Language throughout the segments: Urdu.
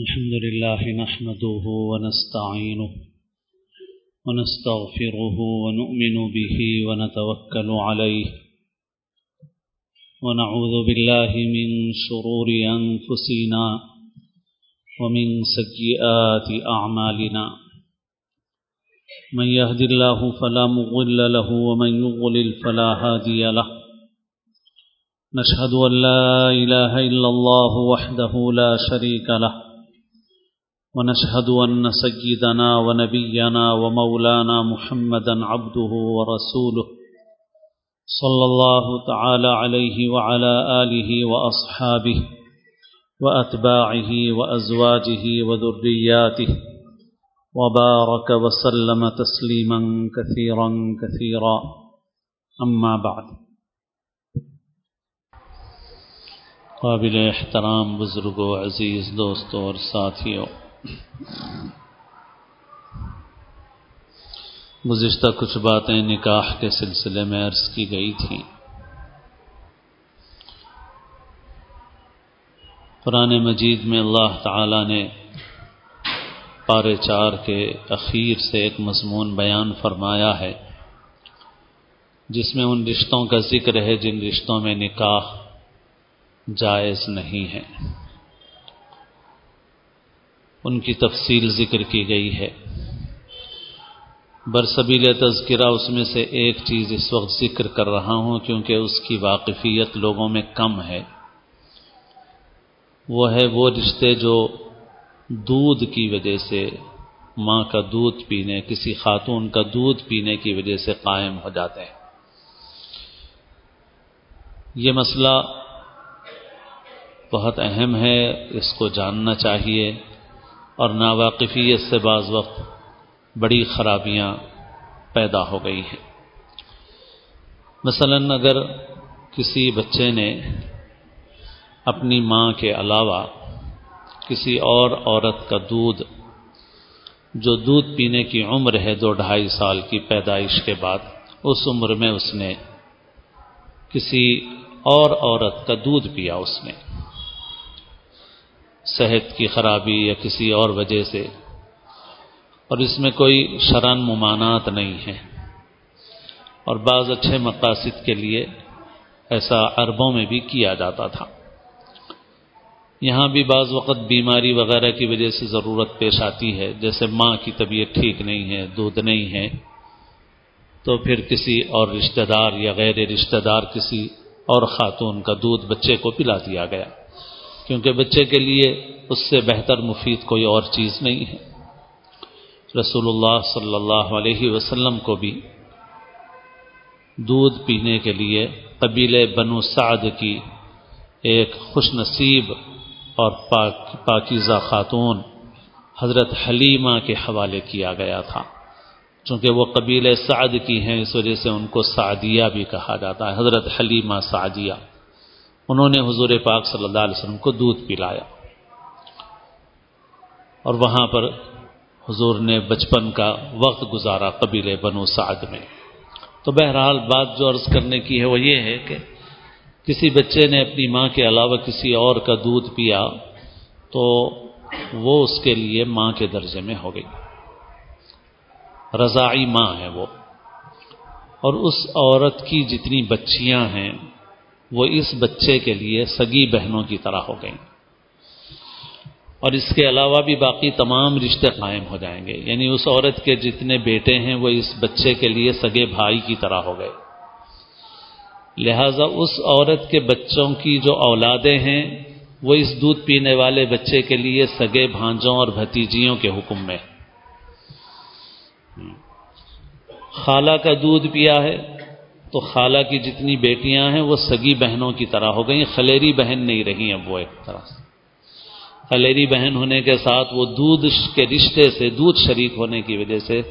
الحمد لله نحمده ونستعينه ونستغفره ونؤمن به ونتوكل عليه ونعوذ بالله من شرور أنفسنا ومن سيئات أعمالنا من يهد الله فلا مضل له ومن يضلل فلا هادي له نشهد أن لا إله إلا الله وحده لا شريك له ونشهد أن سيدنا ونبينا ومولانا محمدا عبده ورسوله صلى الله تعالى عليه وعلى آله وأصحابه وأتباعه وأزواجه وذرياته وبارك وسلم تسليما كثيرا كثيرا. أما بعد. قابل احترام بزرگوں عزیز دوستوں اور ساتھیوں گزشتہ کچھ باتیں نکاح کے سلسلے میں عرض کی گئی تھیں۔ قرآن مجید میں اللہ تعالی نے پارے چار کے اخیر سے ایک مضمون بیان فرمایا ہے، جس میں ان رشتوں کا ذکر ہے جن رشتوں میں نکاح جائز نہیں ہے۔ ان کی تفصیل ذکر کی گئی ہے۔ برسبیل تذکرہ اس میں سے ایک چیز اس وقت ذکر کر رہا ہوں کیونکہ اس کی واقفیت لوگوں میں کم ہے۔ وہ ہے وہ رشتے جو دودھ کی وجہ سے، ماں کا دودھ پینے، کسی خاتون کا دودھ پینے کی وجہ سے قائم ہو جاتے ہیں۔ یہ مسئلہ بہت اہم ہے، اس کو جاننا چاہیے۔ اور ناواقفیت سے بعض وقت بڑی خرابیاں پیدا ہو گئی ہیں۔ مثلا اگر کسی بچے نے اپنی ماں کے علاوہ کسی اور عورت کا دودھ، جو دودھ پینے کی عمر ہے دو ڈھائی سال کی پیدائش کے بعد، اس عمر میں اس نے کسی اور عورت کا دودھ پیا اس نے۔ صحت کی خرابی یا کسی اور وجہ سے، اور اس میں کوئی شران ممانات نہیں ہے۔ اور بعض اچھے مقاصد کے لیے ایسا عربوں میں بھی کیا جاتا تھا۔ یہاں بھی بعض وقت بیماری وغیرہ کی وجہ سے ضرورت پیش آتی ہے۔ جیسے ماں کی طبیعت ٹھیک نہیں ہے، دودھ نہیں ہے، تو پھر کسی اور رشتہ دار یا غیر رشتہ دار، کسی اور خاتون کا دودھ بچے کو پلا دیا گیا۔ کیونکہ بچے کے لیے اس سے بہتر مفید کوئی اور چیز نہیں ہے۔ رسول اللہ صلی اللہ علیہ وسلم کو بھی دودھ پینے کے لیے قبیل بنو سعد کی ایک خوش نصیب اور پاک، پاکیزہ خاتون حضرت حلیمہ کے حوالے کیا گیا تھا۔ چونکہ وہ قبیل سعد کی ہیں، اس وجہ سے ان کو سعدیہ بھی کہا جاتا ہے، حضرت حلیمہ سعدیہ۔ انہوں نے حضور پاک صلی اللہ علیہ وسلم کو دودھ پلایا اور وہاں پر حضور نے بچپن کا وقت گزارا قبیل بنو سعد میں۔ تو بہرحال بات جو عرض کرنے کی ہے وہ یہ ہے کہ کسی بچے نے اپنی ماں کے علاوہ کسی اور کا دودھ پیا تو وہ اس کے لیے ماں کے درجے میں ہو گئی۔ رضائی ماں ہے وہ۔ اور اس عورت کی جتنی بچیاں ہیں وہ اس بچے کے لیے سگی بہنوں کی طرح ہو گئیں۔ اور اس کے علاوہ بھی باقی تمام رشتے قائم ہو جائیں گے۔ یعنی اس عورت کے جتنے بیٹے ہیں وہ اس بچے کے لیے سگے بھائی کی طرح ہو گئے۔ لہذا اس عورت کے بچوں کی جو اولادیں ہیں، وہ اس دودھ پینے والے بچے کے لیے سگے بھانجوں اور بھتیجیوں کے حکم میں۔ خالہ کا دودھ پیا ہے۔ تو خالہ کی جتنی بیٹیاں ہیں وہ سگی بہنوں کی طرح ہو گئیں، خلیری بہن نہیں رہی اب وہ ایک طرح سے۔ خلیری بہن ہونے کے ساتھ وہ دودھ کے رشتے سے، دودھ شریک ہونے کی وجہ سے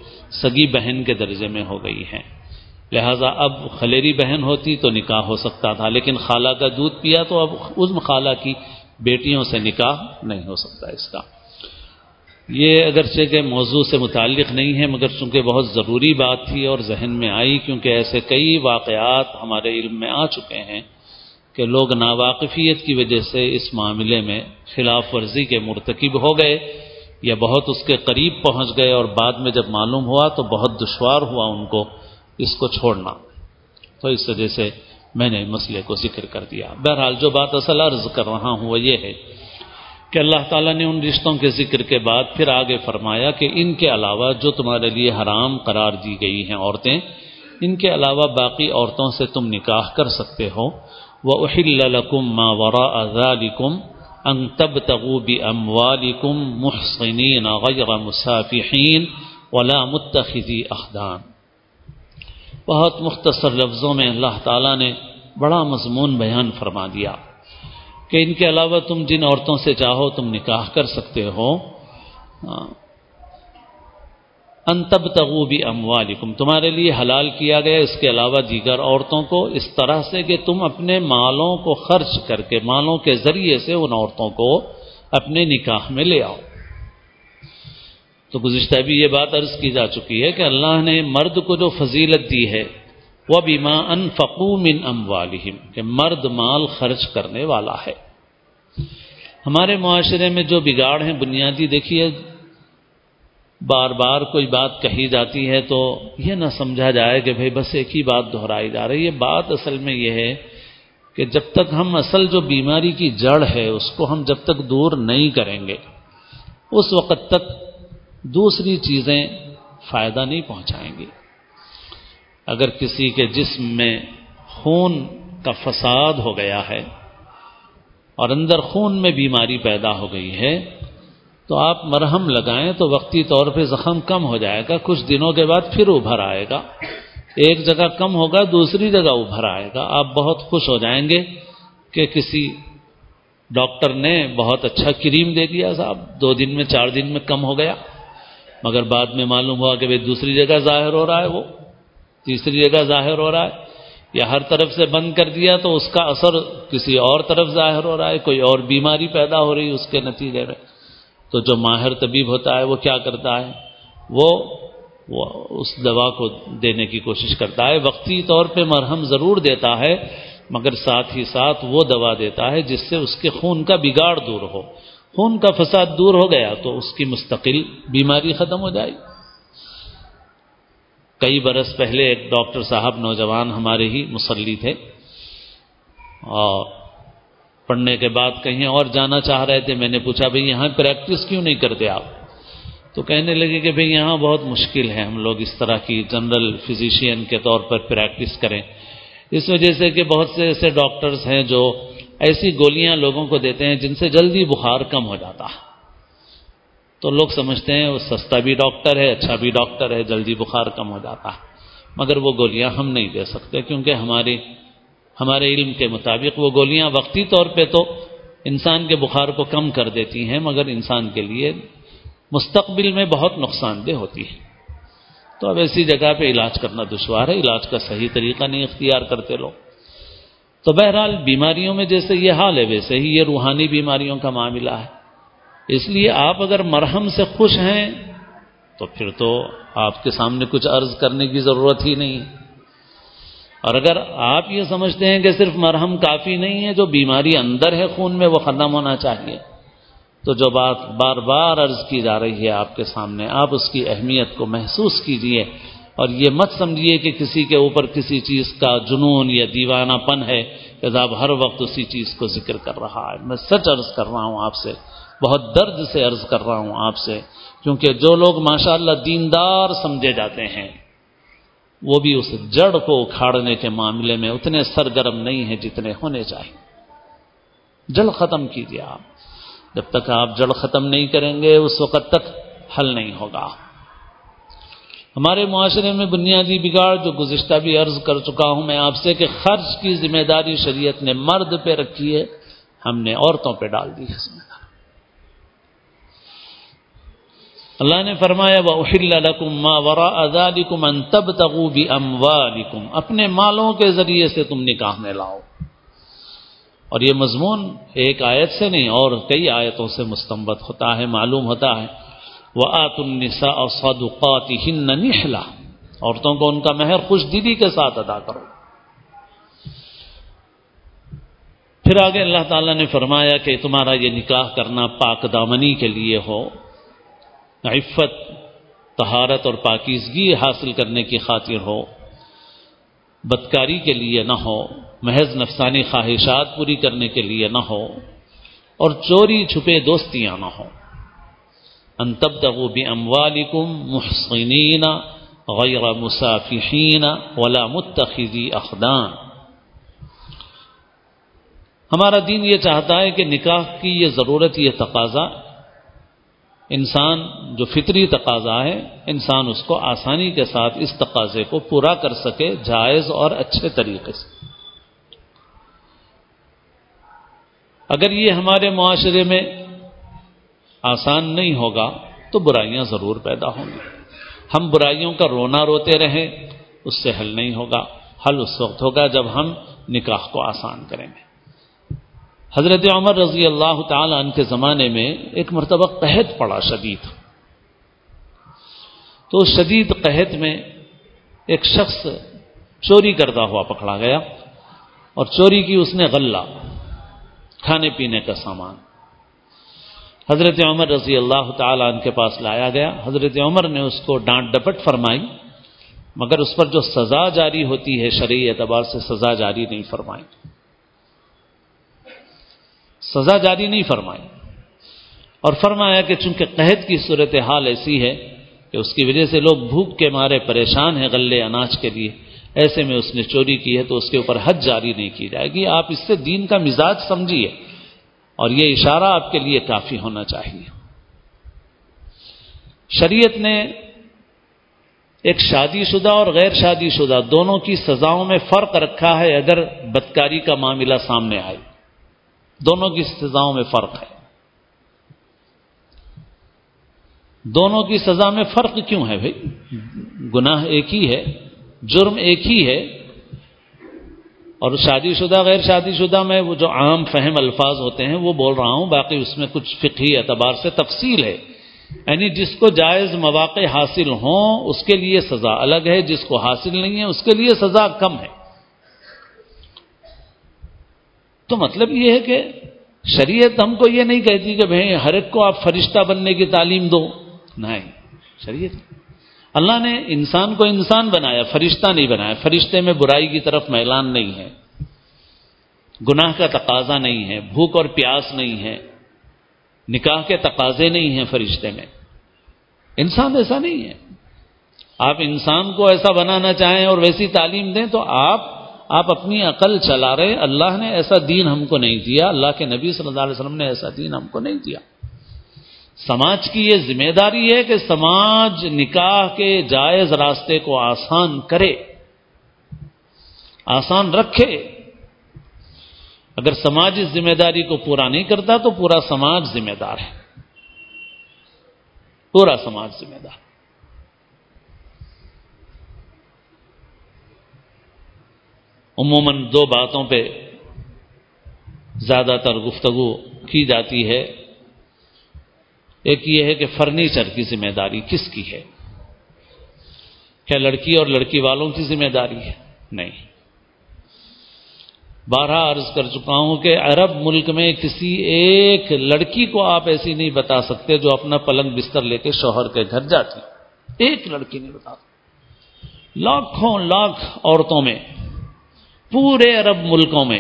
سگی بہن کے درجے میں ہو گئی ہیں۔ لہذا اب خلیری بہن ہوتی تو نکاح ہو سکتا تھا، لیکن خالہ کا دودھ پیا تو اب عزم خالہ کی بیٹیوں سے نکاح نہیں ہو سکتا اس کا۔ یہ اگرچہ کہ موضوع سے متعلق نہیں ہے، مگر چونکہ بہت ضروری بات تھی اور ذہن میں آئی، کیونکہ ایسے کئی واقعات ہمارے علم میں آ چکے ہیں کہ لوگ ناواقفیت کی وجہ سے اس معاملے میں خلاف ورزی کے مرتکب ہو گئے یا بہت اس کے قریب پہنچ گئے اور بعد میں جب معلوم ہوا تو بہت دشوار ہوا ان کو اس کو چھوڑنا۔ تو اس وجہ سے میں نے مسئلے کو ذکر کر دیا۔ بہرحال جو بات اصل عرض کر رہا ہوں وہ یہ ہے کہ اللہ تعالیٰ نے ان رشتوں کے ذکر کے بعد پھر آگے فرمایا کہ ان کے علاوہ جو تمہارے لیے حرام قرار دی گئی ہیں عورتیں، ان کے علاوہ باقی عورتوں سے تم نکاح کر سکتے ہو۔ وہ اہل ما ورا ذالکم ان تب تغوبی ام والم محسنین غیر مسافین ولا متخذی اخدان بہت مختصر لفظوں میں اللہ تعالیٰ نے بڑا مضمون بیان فرما دیا۔ کہ ان کے علاوہ تم جن عورتوں سے چاہو تم نکاح کر سکتے ہو۔ انتب تغوبی اموالکم تمہارے لیے حلال کیا گیا، اس کے علاوہ دیگر عورتوں کو۔ اس طرح سے کہ تم اپنے مالوں کو خرچ کر کے، مالوں کے ذریعے سے ان عورتوں کو اپنے نکاح میں لے آؤ۔ تو گزشتہ بھی یہ بات عرض کی جا چکی ہے کہ اللہ نے مرد کو جو فضیلت دی ہے وہ بیما ان فقوم ان ام کہ مرد مال خرچ کرنے والا ہے۔ ہمارے معاشرے میں جو بگاڑ ہیں، بنیادی دیکھیے، بار بار کوئی بات کہی جاتی ہے تو یہ نہ سمجھا جائے کہ بھائی بس ایک ہی بات دہرائی جا رہی ہے۔ بات اصل میں یہ ہے کہ جب تک ہم اصل جو بیماری کی جڑ ہے، اس کو ہم جب تک دور نہیں کریں گے، اس وقت تک دوسری چیزیں فائدہ نہیں پہنچائیں گی۔ اگر کسی کے جسم میں خون کا فساد ہو گیا ہے اور اندر خون میں بیماری پیدا ہو گئی ہے، تو آپ مرہم لگائیں تو وقتی طور پہ زخم کم ہو جائے گا، کچھ دنوں کے بعد پھر ابھر آئے گا۔ ایک جگہ کم ہوگا، دوسری جگہ ابھر آئے گا۔ آپ بہت خوش ہو جائیں گے کہ کسی ڈاکٹر نے بہت اچھا کریم دے دیا صاحب۔ دو دن میں، چار دن میں کم ہو گیا، مگر بعد میں معلوم ہوا کہ بھائی دوسری جگہ ظاہر ہو رہا ہے وہ۔ تیسری جگہ ظاہر ہو رہا ہے، یا ہر طرف سے بند کر دیا تو اس کا اثر کسی اور طرف ظاہر ہو رہا ہے، کوئی اور بیماری پیدا ہو رہی ہے اس کے نتیجے میں۔ تو جو ماہر طبیب ہوتا ہے، وہ کیا کرتا ہے؟ وہ وہ اس دوا کو دینے کی کوشش کرتا ہے۔ وقتی طور پہ مرہم ضرور دیتا ہے، مگر ساتھ ہی ساتھ وہ دوا دیتا ہے جس سے اس کے خون کا بگاڑ دور ہو۔ خون کا فساد دور ہو گیا تو اس کی مستقل بیماری ختم ہو جائے گی۔ کئی برس پہلے ایک ڈاکٹر صاحب نوجوان ہمارے ہی مسلی تھے اور پڑھنے کے بعد کہیں اور جانا چاہ رہے تھے، میں نے پوچھا بھائی یہاں پریکٹس کیوں نہیں کرتے آپ؟ تو کہنے لگے کہ بھائی یہاں بہت مشکل ہے، ہم لوگ اس طرح کی جنرل فزیشین کے طور پر پریکٹس کریں۔ اس وجہ سے کہ بہت سے ایسے ڈاکٹرز ہیں جو ایسی گولیاں لوگوں کو دیتے ہیں جن سے جلدی بخار کم ہو جاتا۔ ہے تو لوگ سمجھتے ہیں وہ سستا بھی ڈاکٹر ہے اچھا بھی ڈاکٹر ہے، جلدی بخار کم ہو جاتا ہے۔ مگر وہ گولیاں ہم نہیں دے سکتے، کیونکہ ہماری، ہمارے علم کے مطابق وہ گولیاں وقتی طور پہ تو انسان کے بخار کو کم کر دیتی ہیں، مگر انسان کے لیے مستقبل میں بہت نقصان دہ ہوتی ہے۔ تو اب ایسی جگہ پہ علاج کرنا دشوار ہے، علاج کا صحیح طریقہ نہیں اختیار کرتے لوگ۔ تو بہرحال بیماریوں میں جیسے یہ حال ہے، ویسے ہی یہ روحانی بیماریوں کا معاملہ ہے۔ اس لیے آپ اگر مرہم سے خوش ہیں، تو پھر تو آپ کے سامنے کچھ عرض کرنے کی ضرورت ہی نہیں۔ اور اگر آپ یہ سمجھتے ہیں کہ صرف مرہم کافی نہیں ہے، جو بیماری اندر ہے خون میں، وہ ختم ہونا چاہیے۔ تو جو بات بار بار عرض کی جا رہی ہے آپ کے سامنے، آپ اس کی اہمیت کو محسوس کیجیے۔ اور یہ مت سمجھیے کہ کسی کے اوپر کسی چیز کا جنون یا دیوانہ پن ہے، کہ صاحب ہر وقت اسی چیز کو ذکر کر رہا ہے۔ میں سچ عرض کر رہا ہوں آپ سے۔ بہت درد سے عرض کر رہا ہوں آپ سے، کیونکہ جو لوگ ماشاء اللہ دیندار سمجھے جاتے ہیں، وہ بھی اس جڑ کو اکھاڑنے کے معاملے میں اتنے سرگرم نہیں ہیں جتنے ہونے چاہیے۔ جڑ ختم کیجیے آپ۔ جب تک آپ جڑ ختم نہیں کریں گے، اس وقت تک حل نہیں ہوگا۔ ہمارے معاشرے میں بنیادی بگاڑ جو گزشتہ بھی عرض کر چکا ہوں میں آپ سے کہ خرچ کی ذمہ داری شریعت نے مرد پہ رکھی ہے، ہم نے عورتوں پہ ڈال دی ہے۔ ذمہ داری اللہ نے فرمایا وہ اہل ما ورا ازادم ان تب تغوبی اپنے مالوں کے ذریعے سے تم نکاح میں لاؤ۔ اور یہ مضمون ایک آیت سے نہیں، اور کئی آیتوں سے مستمت ہوتا ہے، معلوم ہوتا ہے۔ وہ آت النسا اور صدقات نشلا عورتوں کو ان کا مہر خوش دیدی کے ساتھ ادا کرو۔ پھر آگے اللہ تعالیٰ نے فرمایا کہ تمہارا یہ نکاح کرنا پاک دامنی کے لیے ہو۔ عفت تہارت اور پاکیزگی حاصل کرنے کی خاطر ہو۔ بدکاری کے لیے نہ ہو، محض نفسانی خواہشات پوری کرنے کے لیے نہ ہو، اور چوری چھپے دوستیاں نہ ہوں۔ ان تب تغو بھی اموالکم محسنین غیر مسافین ولا متخذی اخدان۔ ہمارا دین یہ چاہتا ہے کہ نکاح کی یہ ضرورت، یہ تقاضا انسان جو فطری تقاضا ہے، انسان اس کو آسانی کے ساتھ اس تقاضے کو پورا کر سکے جائز اور اچھے طریقے سے۔ اگر یہ ہمارے معاشرے میں آسان نہیں ہوگا، تو برائیاں ضرور پیدا ہوں گی۔ ہم برائیوں کا رونا روتے رہیں، اس سے حل نہیں ہوگا۔ حل اس وقت ہوگا جب ہم نکاح کو آسان کریں گے۔ حضرت عمر رضی اللہ تعالی عنہ کے زمانے میں ایک مرتبہ قحط پڑا، شدید۔ تو شدید قحط میں ایک شخص چوری کرتا ہوا، پکڑا گیا اور چوری کی اس نے غلہ، کھانے پینے کا سامان۔ حضرت عمر رضی اللہ تعالی عنہ کے پاس لایا گیا۔ حضرت عمر نے اس کو ڈانٹ ڈپٹ فرمائی، مگر اس پر جو سزا جاری ہوتی ہے شرعی اعتبار سے سزا جاری نہیں فرمائی۔ سزا جاری نہیں فرمائی۔ اور فرمایا کہ چونکہ قحط کی صورت حال ایسی ہے کہ اس کی وجہ سے لوگ بھوک کے مارے پریشان ہیں غلے اناج کے لیے، ایسے میں اس نے چوری کی ہے تو اس کے اوپر حد جاری نہیں کی جائے گی۔ آپ اس سے دین کا مزاج سمجھیے۔ اور یہ اشارہ آپ کے لیے کافی ہونا چاہیے۔ شریعت نے ایک شادی شدہ اور غیر شادی شدہ دونوں کی سزاؤں میں فرق رکھا ہے۔ اگر بدکاری کا معاملہ سامنے آئے دونوں کی سزاؤں میں فرق ہے۔ دونوں کی سزا میں فرق کیوں ہے بھائی؟ گناہ ایک ہی ہے، جرم ایک ہی ہے۔ اور شادی شدہ، غیر شادی شدہ میں وہ جو عام فہم الفاظ ہوتے ہیں، وہ بول رہا ہوں، باقی اس میں کچھ فقہی اعتبار سے تفصیل ہے۔ یعنی جس کو جائز مواقع حاصل ہوں، اس کے لیے سزا الگ ہے، جس کو حاصل نہیں ہے، اس کے لیے سزا کم ہے۔ تو مطلب یہ ہے کہ شریعت ہم کو یہ نہیں کہتی کہ بھائی ہر ایک کو آپ فرشتہ بننے کی تعلیم دو۔ نہیں، شریعت۔ اللہ نے انسان کو انسان بنایا، فرشتہ نہیں بنایا۔ فرشتے میں برائی کی طرف میلان نہیں ہے۔ گناہ کا تقاضا نہیں ہے، بھوک اور پیاس نہیں ہے۔ نکاح کے تقاضے نہیں ہیں فرشتے میں۔ انسان ایسا نہیں ہے۔ آپ انسان کو ایسا بنانا چاہیں اور ویسی تعلیم دیں تو آپ آپ اپنی عقل چلا رہے، اللہ نے ایسا دین ہم کو نہیں دیا، اللہ کے نبی صلی اللہ علیہ وسلم نے ایسا دین ہم کو نہیں دیا۔ سماج کی یہ ذمہ داری ہے کہ سماج نکاح کے جائز راستے کو آسان کرے، آسان رکھے۔ اگر سماج اس ذمہ داری کو پورا نہیں کرتا تو پورا سماج ذمہ دار ہے۔ پورا سماج ذمہ دار۔ عموماً دو باتوں پہ زیادہ تر گفتگو کی جاتی ہے۔ ایک یہ ہے کہ فرنیچر کی ذمہ داری کس کی ہے؟ کیا لڑکی اور لڑکی والوں کی ذمہ داری ہے؟ نہیں۔ بارہ عرض کر چکا ہوں کہ عرب ملک میں کسی ایک لڑکی کو آپ ایسی نہیں بتا سکتے جو اپنا پلنگ بستر لے کے شوہر کے گھر جاتی۔ ایک لڑکی نہیں بتا لاکھوں لاکھ عورتوں میں پورے عرب ملکوں میں،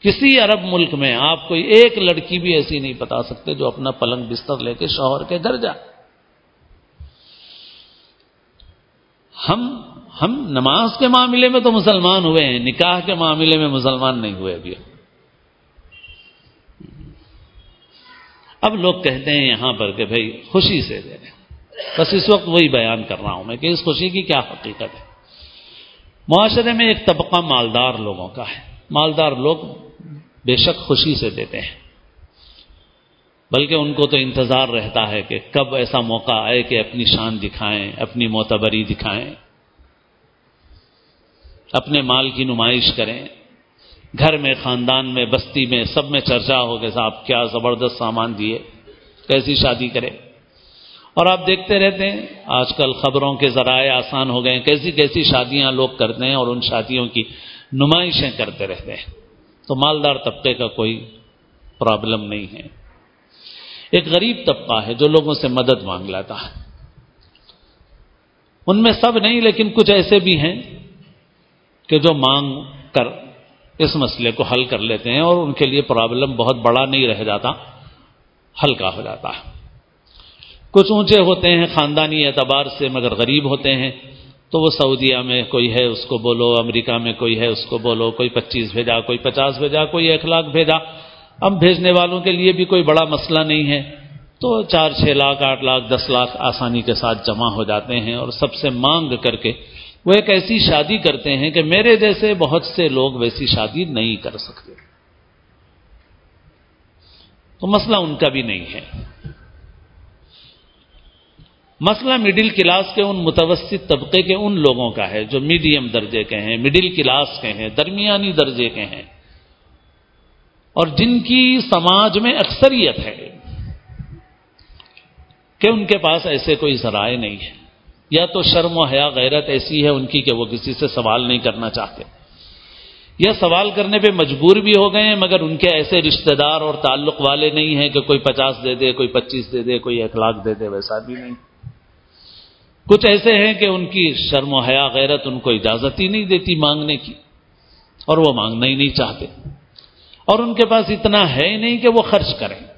کسی عرب ملک میں آپ کوئی ایک لڑکی بھی ایسی نہیں بتا سکتے جو اپنا پلنگ بستر لے کے شوہر کے گھر جائے۔ ہم ہم نماز کے معاملے میں تو مسلمان ہوئے ہیں، نکاح کے معاملے میں مسلمان نہیں ہوئے ابھی۔ اب لوگ کہتے ہیں یہاں پر کہ بھائی خوشی سے دے رہے۔ بس اس وقت وہی بیان کر رہا ہوں میں کہ اس خوشی کی کیا حقیقت ہے۔ معاشرے میں ایک طبقہ مالدار لوگوں کا ہے۔ مالدار لوگ بے شک خوشی سے دیتے ہیں۔ بلکہ ان کو تو انتظار رہتا ہے کہ کب ایسا موقع آئے کہ اپنی شان دکھائیں، اپنی معتبری دکھائیں، اپنے مال کی نمائش کریں۔ گھر میں، خاندان میں، بستی میں، سب میں چرچا ہو کہ صاحب کیا زبردست سامان دیے، کیسی شادی کرے۔ اور آپ دیکھتے رہتے ہیں، آج کل خبروں کے ذرائع آسان ہو گئے ہیں، کیسی کیسی شادیاں لوگ کرتے ہیں اور ان شادیوں کی نمائشیں کرتے رہتے ہیں۔ تو مالدار طبقے کا کوئی پرابلم نہیں ہے۔ ایک غریب طبقہ ہے جو لوگوں سے مدد مانگ لیتا ہے۔ ان میں سب نہیں، لیکن کچھ ایسے بھی ہیں کہ جو مانگ کر اس مسئلے کو حل کر لیتے ہیں اور ان کے لیے پرابلم بہت بڑا نہیں رہ جاتا، ہلکا ہو جاتا ہے۔ کچھ اونچے ہوتے ہیں خاندانی اعتبار سے مگر غریب ہوتے ہیں، تو وہ سعودیہ میں کوئی ہے، اس کو بولو، امریکہ میں کوئی ہے، اس کو بولو، کوئی پچیس بھیجا، کوئی پچاس بھیجا، کوئی ایک لاکھ بھیجا۔ اب بھیجنے والوں کے لیے بھی کوئی بڑا مسئلہ نہیں ہے۔ تو چار، چھ لاکھ، آٹھ لاکھ، دس لاکھ آسانی کے ساتھ جمع ہو جاتے ہیں اور سب سے مانگ کر کے وہ ایک ایسی شادی کرتے ہیں کہ میرے جیسے بہت سے لوگ ویسی شادی نہیں کر سکتے۔ تو مسئلہ ان کا بھی نہیں ہے۔ مسئلہ مڈل کلاس کے، ان متوسط طبقے کے، ان لوگوں کا ہے جو میڈیم درجے کے ہیں مڈل کلاس کے ہیں، درمیانی درجے کے ہیں۔ اور جن کی سماج میں اکثریت ہے کہ ان کے پاس ایسے کوئی ذرائع نہیں ہے۔ یا تو شرم و حیا، غیرت ایسی ہے ان کی کہ وہ کسی سے سوال نہیں کرنا چاہتے۔ یا سوال کرنے پہ مجبور بھی ہو گئے ہیں، مگر ان کے ایسے رشتہ دار اور تعلق والے نہیں ہیں کہ کوئی پچاس دے دے، کوئی پچیس دے دے، کوئی ایک لاکھ دے دے، ویسا بھی نہیں۔ کچھ ایسے ہیں کہ ان کی شرم و حیا غیرت ان کو اجازت ہی نہیں دیتی مانگنے کی اور وہ مانگنا ہی نہیں چاہتے اور ان کے پاس اتنا ہے ہی نہیں کہ وہ خرچ کریں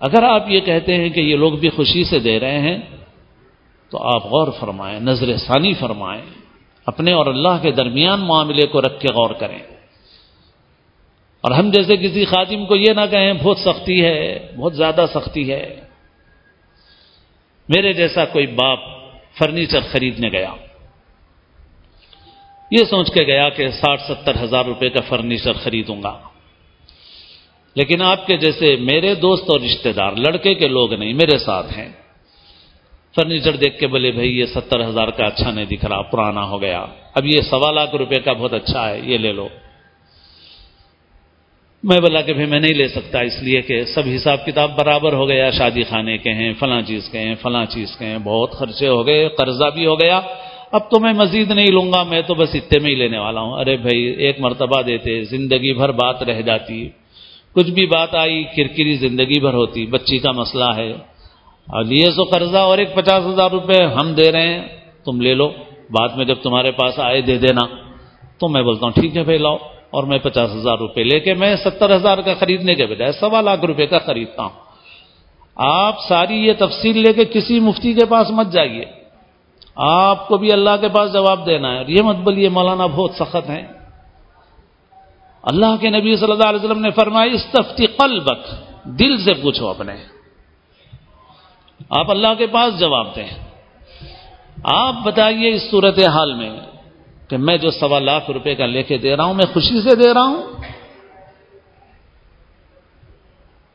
اگر آپ یہ کہتے ہیں کہ یہ لوگ بھی خوشی سے دے رہے ہیں تو آپ غور فرمائیں، نظر ثانی فرمائیں، اپنے اور اللہ کے درمیان معاملے کو رکھ کے غور کریں۔ اور ہم جیسے کسی خادم کو یہ نہ کہیں، بہت سختی ہے، بہت زیادہ سختی ہے۔ میرے جیسا کوئی باپ فرنیچر خریدنے گیا۔ یہ سوچ کے گیا کہ ساٹھ ستر ہزار روپے کا فرنیچر خریدوں گا۔ لیکن آپ کے جیسے میرے دوست اور رشتہ دار، لڑکے کے لوگ نہیں، میرے ساتھ ہیں۔ فرنیچر دیکھ کے بولے، بھائی، یہ ستر ہزار کا اچھا نہیں دکھ رہا، پرانا ہو گیا۔ اب یہ سوا لاکھ روپے کا بہت اچھا ہے، یہ لے لو۔ میں بولا کہ بھائی میں نہیں لے سکتا، اس لیے کہ سب حساب کتاب برابر ہو گیا، شادی خانے کے ہیں، فلاں چیز کے ہیں، فلاں چیز کے ہیں، بہت خرچے ہو گئے، قرضہ بھی ہو گیا۔ اب تو میں مزید نہیں لوں گا، میں تو بس اتنے میں ہی لینے والا ہوں۔ ارے بھائی، ایک مرتبہ دیتے، زندگی بھر بات رہ جاتی۔ کچھ بھی بات آئی، کرکری زندگی بھر ہوتی، بچی کا مسئلہ ہے۔ اور لیے سو قرضہ اور ایک پچاس ہزار روپے ہم دے رہے ہیں، تم لے لو۔ بعد میں جب تمہارے پاس آئے، دے دینا۔ تو میں بولتا ہوں، ٹھیک ہے بھائی، لاؤ۔ اور میں پچاس ہزار روپے لے کے میں ستر ہزار کا خریدنے کے بجائے سوا لاکھ روپے کا خریدتا ہوں۔ آپ ساری یہ تفصیل لے کے کسی مفتی کے پاس مت جائیے۔ آپ کو بھی اللہ کے پاس جواب دینا ہے اور یہ مت بولیے، مولانا بہت سخت ہیں۔ اللہ کے نبی صلی اللہ علیہ وسلم نے فرمایا، استفتی قلبک، دل سے پوچھو اپنے۔ آپ اللہ کے پاس جواب دیں۔ آپ بتائیے اس صورت حال میں کہ میں جو سوا لاکھ روپے کا لے کے دے رہا ہوں، میں خوشی سے دے رہا ہوں۔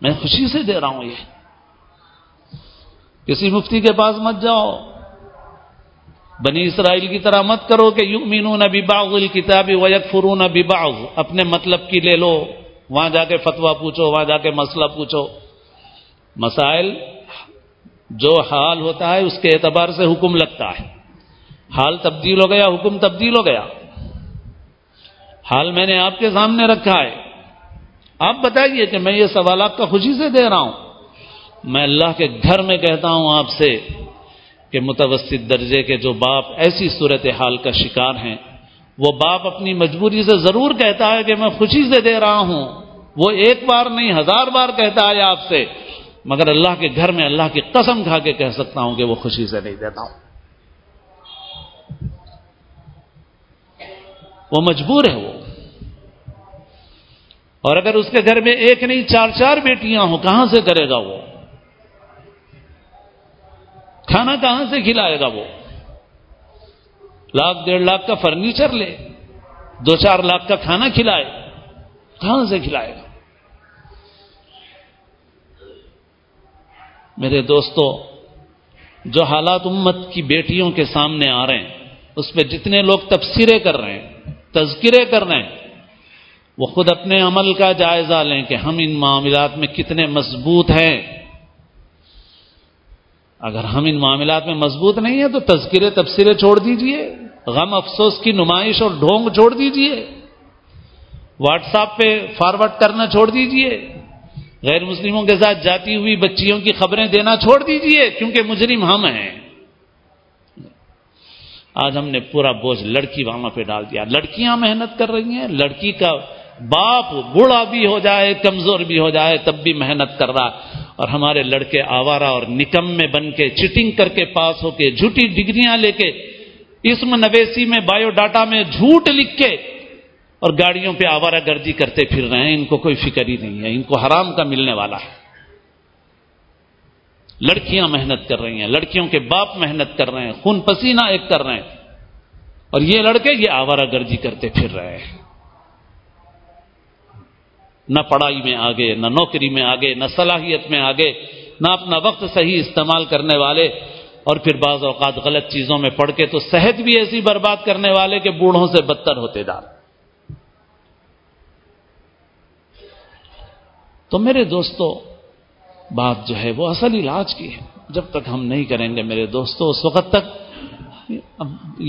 میں خوشی سے دے رہا ہوں یہ۔ کسی مفتی کے پاس مت جاؤ۔ بنی اسرائیل کی طرح مت کرو کہ یو مینون ابھی باغ کتابی ویک فرون ابھی باغ اپنے مطلب کی لے لو۔ وہاں جا کے فتوا پوچھو، وہاں جا کے مسئلہ پوچھو۔ مسائل جو حال ہوتا ہے، اس کے اعتبار سے حکم لگتا ہے۔ حال تبدیل ہو گیا، حکم تبدیل ہو گیا۔ حال میں نے آپ کے سامنے رکھا ہے۔ آپ بتائیے کہ میں یہ سوالات کا خوشی سے دے رہا ہوں۔ میں اللہ کے گھر میں کہتا ہوں آپ سے کہ متوسط درجے کے جو باپ ایسی صورت حال کا شکار ہیں، وہ باپ اپنی مجبوری سے ضرور کہتا ہے کہ میں خوشی سے دے رہا ہوں۔ وہ ایک بار نہیں، ہزار بار کہتا ہے آپ سے۔ مگر اللہ کے گھر میں اللہ کی قسم کھا کے کہہ سکتا ہوں کہ وہ خوشی سے نہیں دیتا ہوں۔ وہ مجبور ہے وہ۔ اور اگر اس کے گھر میں ایک نہیں، چار چار بیٹیاں ہوں، کہاں سے کرے گا وہ؟ کھانا کہاں سے کھلائے گا وہ؟ لاکھ، ڈیڑھ لاکھ کا فرنیچر لے، دو چار لاکھ کا کھانا کھلائے، کہاں سے کھلائے گا؟ میرے دوستو، جو حالات امت کی بیٹیوں کے سامنے آ رہے ہیں، اس پہ جتنے لوگ تبصرے کر رہے ہیں تذکرے کر رہے ہیں وہ خود اپنے عمل کا جائزہ لیں کہ ہم ان معاملات میں کتنے مضبوط ہیں۔ اگر ہم ان معاملات میں مضبوط نہیں ہیں تو تذکرے تبصرے چھوڑ دیجیے، غم افسوس کی نمائش اور ڈھونگ چھوڑ دیجیے۔ واٹس ایپ پہ فارورڈ کرنا چھوڑ دیجیے۔ غیر مسلموں کے ساتھ جاتی ہوئی بچیوں کی خبریں دینا چھوڑ دیجیے، کیونکہ مجرم ہم ہیں۔ آج ہم نے پورا بوجھ لڑکی وہاں پہ ڈال دیا۔ لڑکیاں محنت کر رہی ہیں، لڑکی کا باپ بوڑھا بھی ہو جائے، کمزور بھی ہو جائے، تب بھی محنت کر رہا۔ اور ہمارے لڑکے آوارہ اور نکم میں بن کے چیٹنگ کر کے پاس ہو کے، جھوٹی ڈگریاں لے کے، اسم نویسی میں بایو ڈاٹا میں جھوٹ لکھ کے اور گاڑیوں پہ آوارہ گردی کرتے پھر رہے ہیں۔ ان کو کوئی فکر ہی نہیں ہے۔ ان کو حرام کا ملنے والا ہے۔ لڑکیاں محنت کر رہی ہیں، لڑکیوں کے باپ محنت کر رہے ہیں، خون پسینہ ایک کر رہے ہیں۔ اور یہ لڑکے یہ آوارہ گردی کرتے پھر رہے ہیں۔ نہ پڑھائی میں آگے، نہ نوکری میں آگے، نہ صلاحیت میں آگے، نہ اپنا وقت صحیح استعمال کرنے والے۔ اور پھر بعض اوقات غلط چیزوں میں پڑھ کے تو صحت بھی ایسی برباد کرنے والے کہ بوڑھوں سے بدتر ہوتے جا تو میرے دوستو بات جو ہے وہ اصل علاج کی ہے۔ جب تک ہم نہیں کریں گے میرے دوستو، اس وقت تک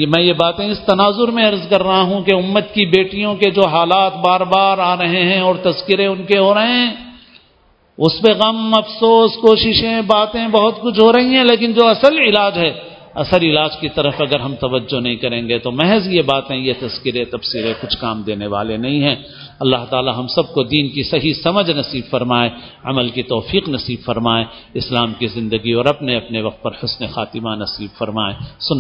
میں یہ باتیں اس تناظر میں عرض کر رہا ہوں کہ امت کی بیٹیوں کے جو حالات بار بار آ رہے ہیں اور تذکرے ان کے ہو رہے ہیں، اس پہ غم، افسوس، کوششیں، باتیں بہت کچھ ہو رہی ہیں، لیکن جو اصل علاج ہے اثر علاج کی طرف اگر ہم توجہ نہیں کریں گے تو محض یہ باتیں، یہ تذکرے تبصرے کچھ کام دینے والے نہیں ہیں۔ اللہ تعالی ہم سب کو دین کی صحیح سمجھ نصیب فرمائے، عمل کی توفیق نصیب فرمائے، اسلام کی زندگی اور اپنے اپنے وقت پر حسن خاتمہ نصیب فرمائے۔ سن